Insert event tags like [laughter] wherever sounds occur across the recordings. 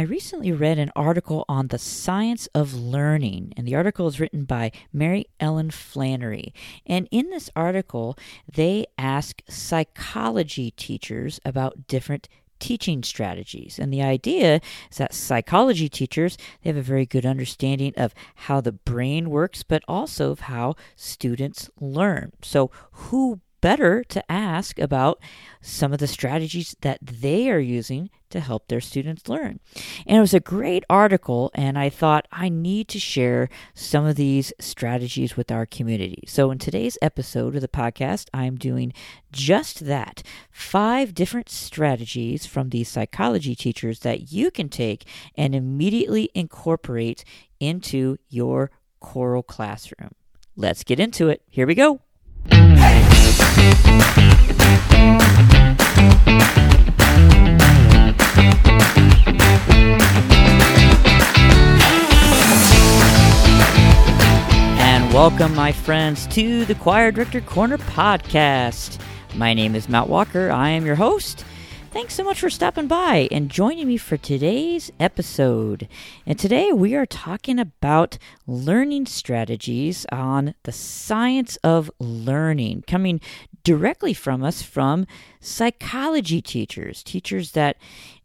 I recently read an article on the science of learning, and the article is written by Mary Ellen Flannery. And in this article, they ask psychology teachers about different teaching strategies. And the idea is that psychology teachers they have a very good understanding of how the brain works, but also of how students learn. So who better to ask about some of the strategies that they are using to help their students learn. And it was a great article, and I thought I need to share some of these strategies with our community. So, in today's episode of the podcast, I'm doing just that five different strategies from these psychology teachers that you can take and immediately incorporate into your choral classroom. Let's get into it. Here we go. And welcome, my friends, to the Choir Director Corner podcast. My name is Matt Walker. I am your host. Thanks so much for stopping by and joining me for today's episode. And today we are talking about learning strategies on the science of learning, coming directly from us from psychology teachers, teachers that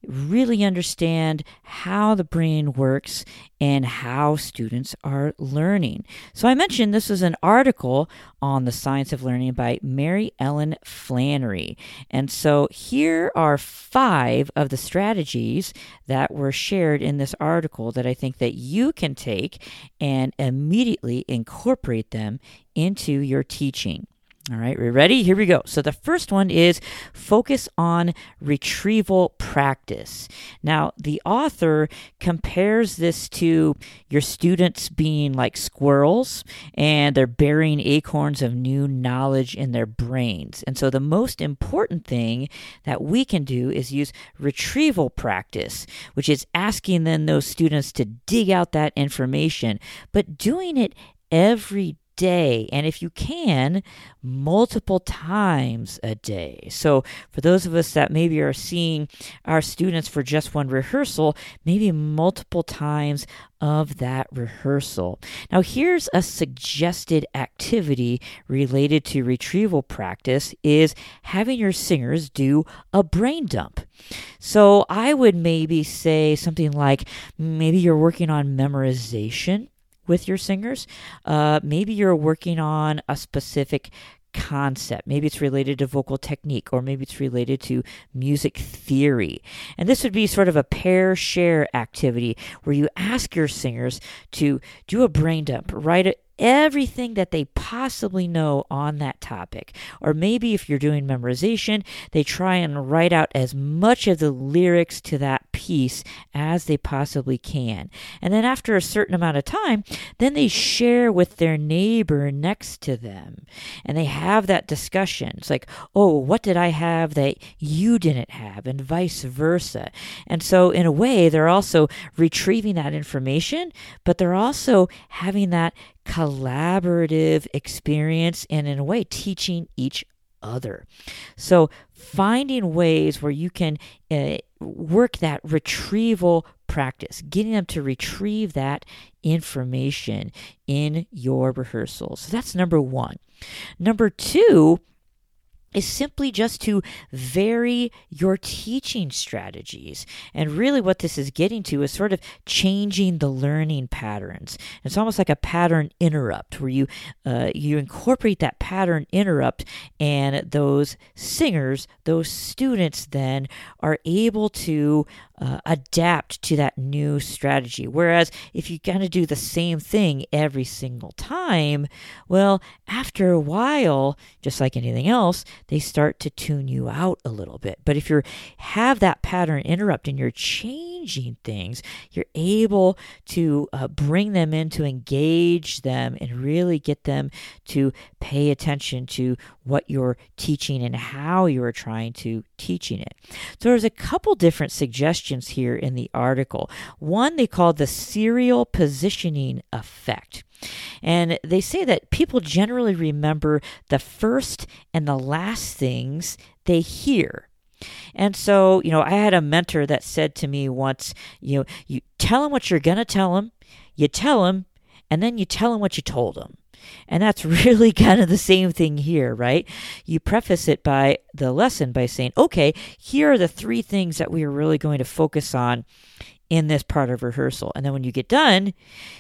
really understand how the brain works and how students are learning. So, I mentioned this is an article on the science of learning by Mary Ellen Flannery. And so, here are five of the strategies that were shared in this article that I think that you can take and immediately incorporate them into your teaching. All right, we're ready? Here we go. So the first one is focus on retrieval practice. Now, the author compares this to your students being like squirrels and they're burying acorns of new knowledge in their brains. And so the most important thing that we can do is use retrieval practice, which is asking then those students to dig out that information, but doing it every day, and if you can, multiple times a day. So, for those of us that maybe are seeing our students for just one rehearsal, maybe multiple times of that rehearsal. Now, here's a suggested activity related to retrieval practice is having your singers do a brain dump. So, I would maybe say something like maybe you're working on memorization with your singers. Uh, maybe you're working on a specific concept. Maybe it's related to vocal technique, or maybe it's related to music theory. And this would be sort of a pair share activity where you ask your singers to do a brain dump, write it everything that they possibly know on that topic. Or maybe if you're doing memorization, they try and write out as much of the lyrics to that piece as they possibly can. And then after a certain amount of time, then they share with their neighbor next to them. And they have that discussion. It's like, oh, what did I have that you didn't have? And vice versa. And so, in a way, they're also retrieving that information, but they're also having that collaborative experience and, in a way, teaching each other. So, finding ways where you can uh, work that retrieval practice, getting them to retrieve that information in your rehearsals. So, that's number one. Number two, is simply just to vary your teaching strategies. And really, what this is getting to is sort of changing the learning patterns. It's almost like a pattern interrupt, where you uh, you incorporate that pattern interrupt, and those singers, those students, then are able to uh, adapt to that new strategy. Whereas if you kind of do the same thing every single time, well, after a while, just like anything else, they start to tune you out a little bit. But if you have that pattern interrupt and you're changing things, you're able to uh, bring them in to engage them and really get them to pay attention to what you're teaching and how you are trying to teaching it. So there's a couple different suggestions here in the article. One they call the serial positioning effect. And they say that people generally remember the first and the last things they hear. And so, you know, I had a mentor that said to me once, you know, you tell them what you're going to tell them, you tell them, and then you tell them what you told them. And that's [laughs] really kind of the same thing here, right? You preface it by the lesson by saying, okay, here are the three things that we are really going to focus on in this part of rehearsal. And then when you get done,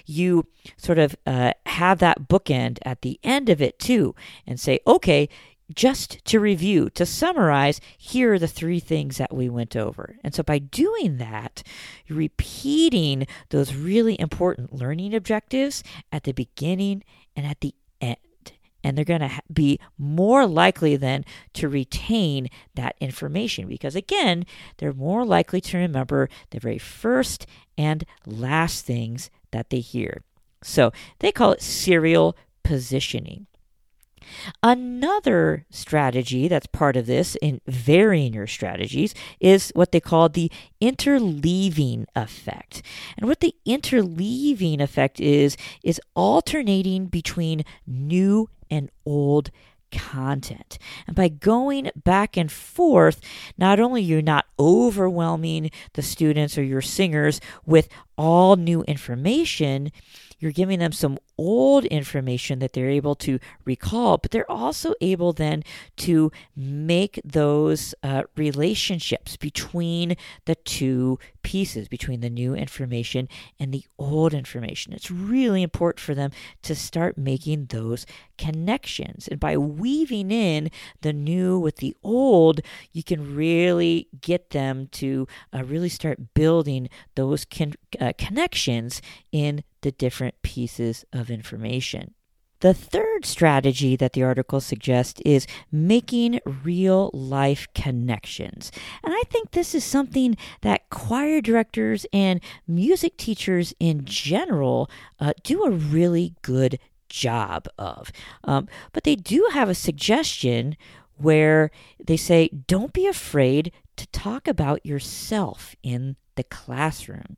you sort of uh, have that bookend at the end of it too and say, okay, just to review, to summarize, here are the three things that we went over. And so by doing that, repeating those really important learning objectives at the beginning and at the end. And they're going to be more likely then to retain that information because, again, they're more likely to remember the very first and last things that they hear. So they call it serial positioning. Another strategy that's part of this in varying your strategies is what they call the interleaving effect. And what the interleaving effect is, is alternating between new and old content. And by going back and forth, not only you're not overwhelming the students or your singers with all new information, you're giving them some old information that they're able to recall, but they're also able then to make those uh, relationships between the two pieces, between the new information and the old information. It's really important for them to start making those connections. And by weaving in the new with the old, you can really get them to uh, really start building those con- uh, connections in the different pieces of information. The third strategy that the article suggests is making real life connections. And I think this is something that choir directors and music teachers in general uh, do a really good job of. Um, but they do have a suggestion where they say, don't be afraid to talk about yourself in the classroom.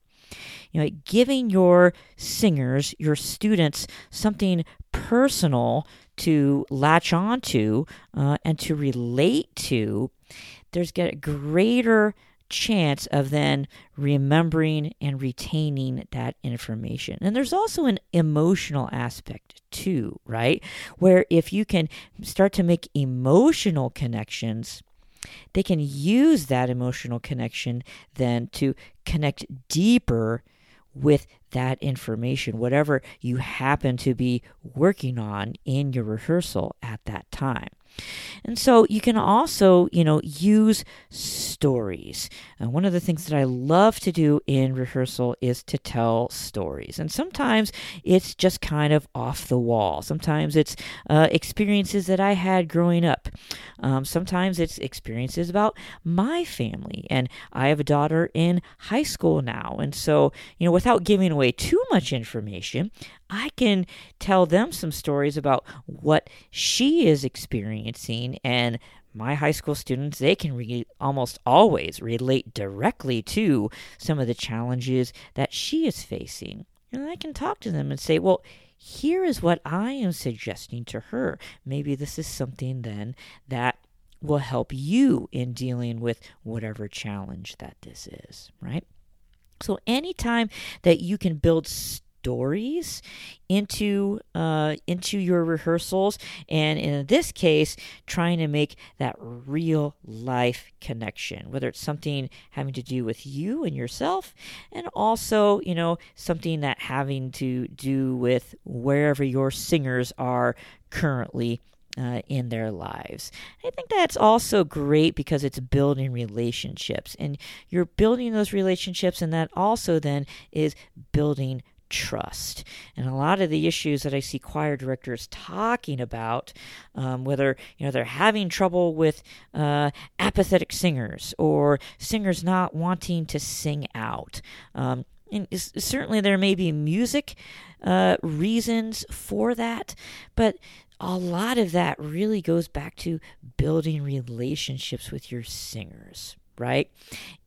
You know, giving your singers, your students, something personal to latch onto uh, and to relate to, there's get a greater chance of then remembering and retaining that information. And there's also an emotional aspect too, right? Where if you can start to make emotional connections, they can use that emotional connection then to connect deeper with that information, whatever you happen to be working on in your rehearsal at that time. And so you can also, you know, use stories. And one of the things that I love to do in rehearsal is to tell stories. And sometimes it's just kind of off the wall. Sometimes it's uh, experiences that I had growing up. Um, sometimes it's experiences about my family. And I have a daughter in high school now. And so, you know, without giving away too much information, I can tell them some stories about what she is experiencing and my high school students they can re- almost always relate directly to some of the challenges that she is facing and i can talk to them and say well here is what i am suggesting to her. Maybe this is something then that will help you in dealing with whatever challenge that this is right? So anytime that you can build stories into uh, into your rehearsals and in this case trying to make that real life connection whether it's something having to do with you and yourself and also you know something that having to do with wherever your singers are currently uh, in their lives. I think that's also great because it's building relationships and you're building those relationships, and that also then is building trust. And a lot of the issues that I see choir directors talking about, um, whether you know they're having trouble with uh, apathetic singers or singers not wanting to sing out. Um, and certainly there may be music uh, reasons for that, but a lot of that really goes back to building relationships with your singers right?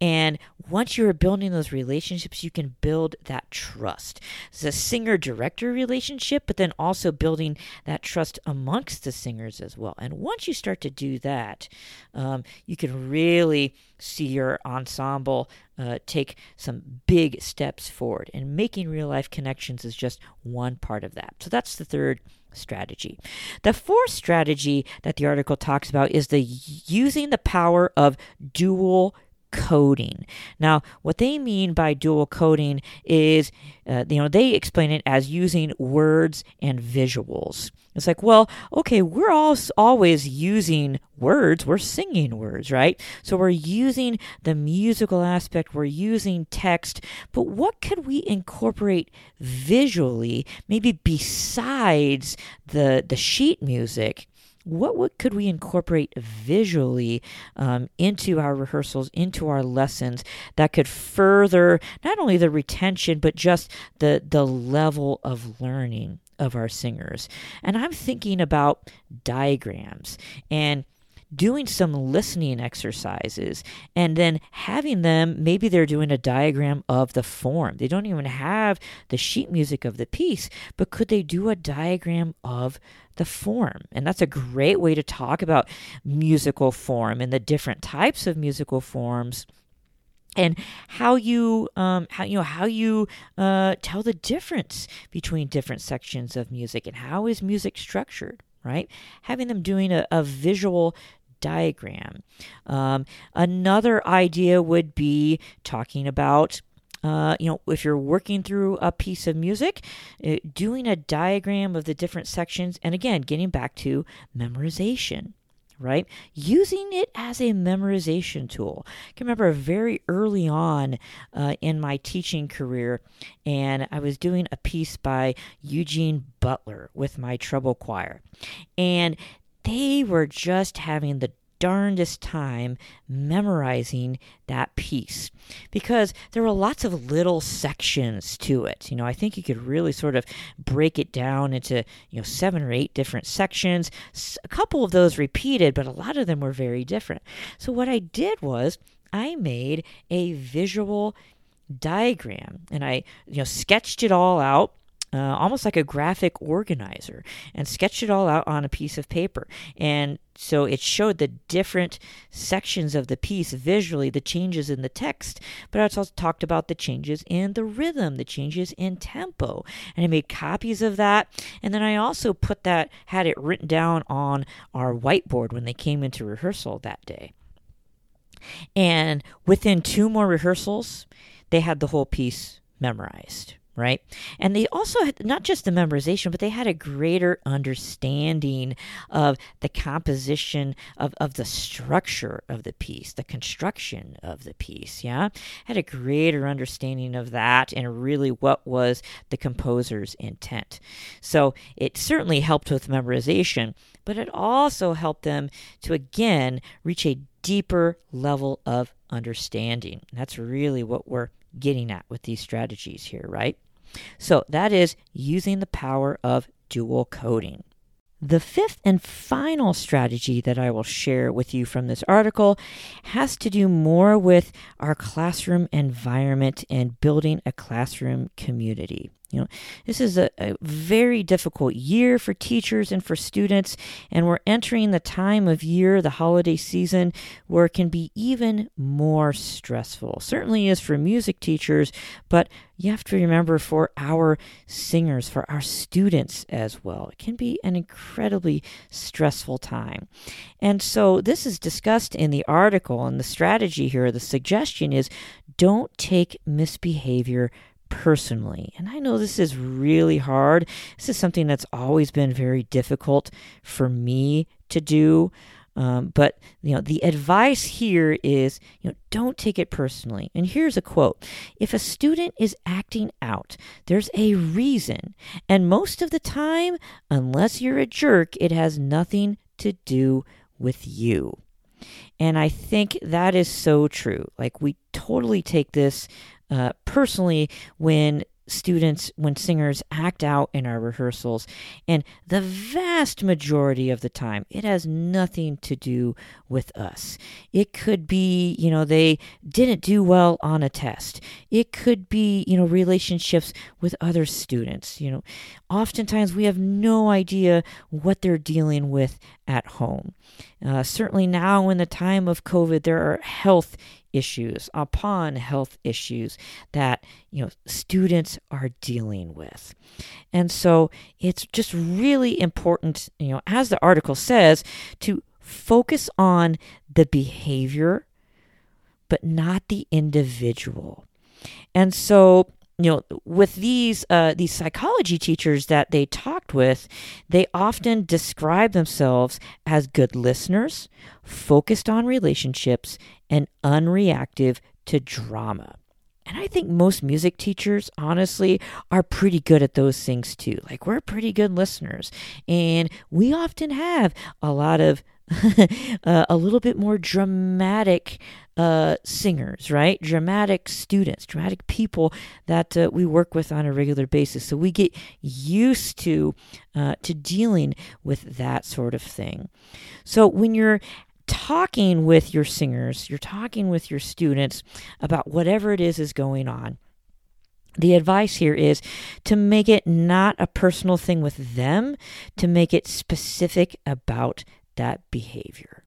And once you are building those relationships, you can build that trust. It's a singer director relationship, but then also building that trust amongst the singers as well. And once you start to do that, um, you can really see your ensemble uh, take some big steps forward. And making real life connections is just one part of that. So that's the third strategy. The fourth strategy that the article talks about is the using the power of dual coding. Now, what they mean by dual coding is, uh, you know, they explain it as using words and visuals. It's like, well, okay, we're all always using words. We're singing words, right? So we're using the musical aspect, we're using text, but what could we incorporate visually, maybe besides the the sheet music what, what could we incorporate visually um, into our rehearsals, into our lessons that could further not only the retention, but just the, the level of learning of our singers? And I'm thinking about diagrams and doing some listening exercises and then having them maybe they're doing a diagram of the form. They don't even have the sheet music of the piece but could they do a diagram of the form? And that's a great way to talk about musical form and the different types of musical forms and how you um, how you know how you uh, tell the difference between different sections of music and how is music structured right? Having them doing a, a visual diagram. Um, another idea would be talking about uh, you know, if you're working through a piece of music, uh, doing a diagram of the different sections, and again, getting back to memorization, right? Using it as a memorization tool. I can remember very early on uh, in my teaching career, and I was doing a piece by Eugene Butler with my treble choir, and they were just having the darndest time memorizing that piece because there were lots of little sections to it. You know, I think you could really sort of break it down into, you know, seven or eight different sections. A couple of those repeated, but a lot of them were very different. So what I did was I made a visual diagram and I, you know, sketched it all out uh, almost like a graphic organizer, and sketched it all out on a piece of paper. And so it showed the different sections of the piece visually, the changes in the text, but I also talked about the changes in the rhythm, the changes in tempo. And I made copies of that. And then I also put that, had it written down on our whiteboard when they came into rehearsal that day. And within two more rehearsals, they had the whole piece memorized right? And they also had not just the memorization, but they had a greater understanding of the composition of, of the structure of the piece, the construction of the piece, yeah? Had a greater understanding of that and really what was the composer's intent. So it certainly helped with memorization, but it also helped them to again reach a deeper level of understanding. That's really what we're getting at with these strategies here, right? So that is using the power of dual coding. The fifth and final strategy that I will share with you from this article has to do more with our classroom environment and building a classroom community. You know, this is a, a, very difficult year for teachers and for students, and we're entering the time of year, the holiday season, where it can be even more stressful. Certainly is for music teachers, but you have to remember for our singers, for our students as well. It can be an incredibly stressful time. And so this is discussed in the article, and the strategy here, the suggestion is don't take misbehavior personally. And I know this is really hard. This is something that's always been very difficult for me to do. Um, but you know, the advice here is, you know, don't take it personally. And here's a quote: If a student is acting out, there's a reason, and most of the time, unless you're a jerk, it has nothing to do with you. And I think that is so true. Like we totally take this uh, personally when students, when singers act out in our rehearsals, and the vast majority of the time, it has nothing to do with us. It could be, you know, they didn't do well on a test. It could be, you know, relationships with other students. You know, oftentimes we have no idea what they're dealing with at home. Uh, certainly now, in the time of COVID, there are health issues upon health issues that you know students are dealing with. And so it's just really important you know as the article says to focus on the behavior but not the individual. And so you know with these uh, these psychology teachers that they talked with they often describe themselves as good listeners focused on relationships and unreactive to drama and I think most music teachers, honestly, are pretty good at those things too. Like, we're pretty good listeners. And we often have a lot of [laughs] uh, a little bit more dramatic uh, singers, right? Dramatic students, dramatic people that uh, we work with on a regular basis. So we get used to uh, to dealing with that sort of thing. So when you're talking with your singers, you're talking with your students about whatever it is is going on. The advice here is to make it not a personal thing with them, to make it specific about that behavior.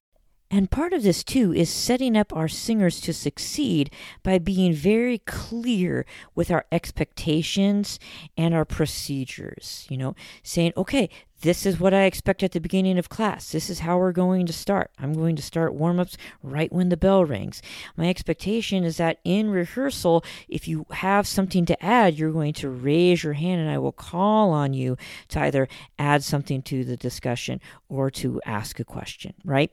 And part of this, too, is setting up our singers to succeed by being very clear with our expectations and our procedures. You know, saying, okay, this is what I expect at the beginning of class. This is how we're going to start. I'm going to start warm ups right when the bell rings. My expectation is that in rehearsal, if you have something to add, you're going to raise your hand and I will call on you to either add something to the discussion or to ask a question, right?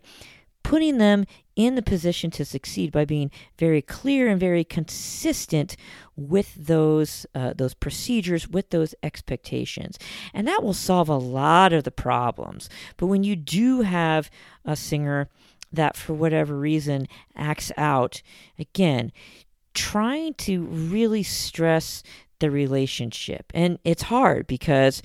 Putting them in the position to succeed by being very clear and very consistent with those uh, those procedures with those expectations. And that will solve a lot of the problems. But when you do have a singer that for whatever reason acts out again trying to really stress the relationship. And it's hard because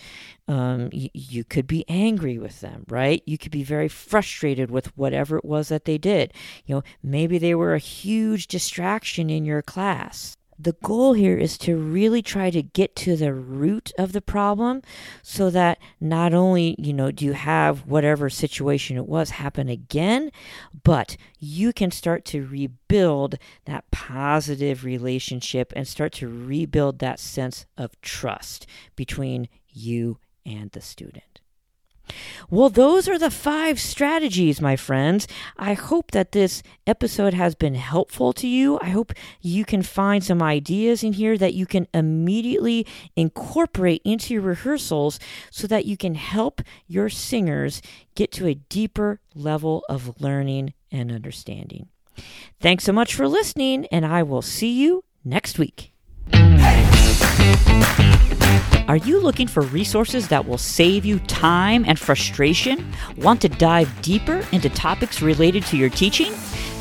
um, y- you could be angry with them, right? You could be very frustrated with whatever it was that they did. You know, maybe they were a huge distraction in your class the goal here is to really try to get to the root of the problem so that not only you know do you have whatever situation it was happen again but you can start to rebuild that positive relationship and start to rebuild that sense of trust between you and the student well, those are the five strategies, my friends. I hope that this episode has been helpful to you. I hope you can find some ideas in here that you can immediately incorporate into your rehearsals so that you can help your singers get to a deeper level of learning and understanding. Thanks so much for listening, and I will see you next week. Are you looking for resources that will save you time and frustration? Want to dive deeper into topics related to your teaching?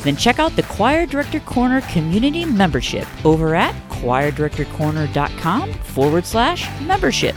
Then check out the Choir Director Corner community membership over at choirdirectorcorner.com forward slash membership.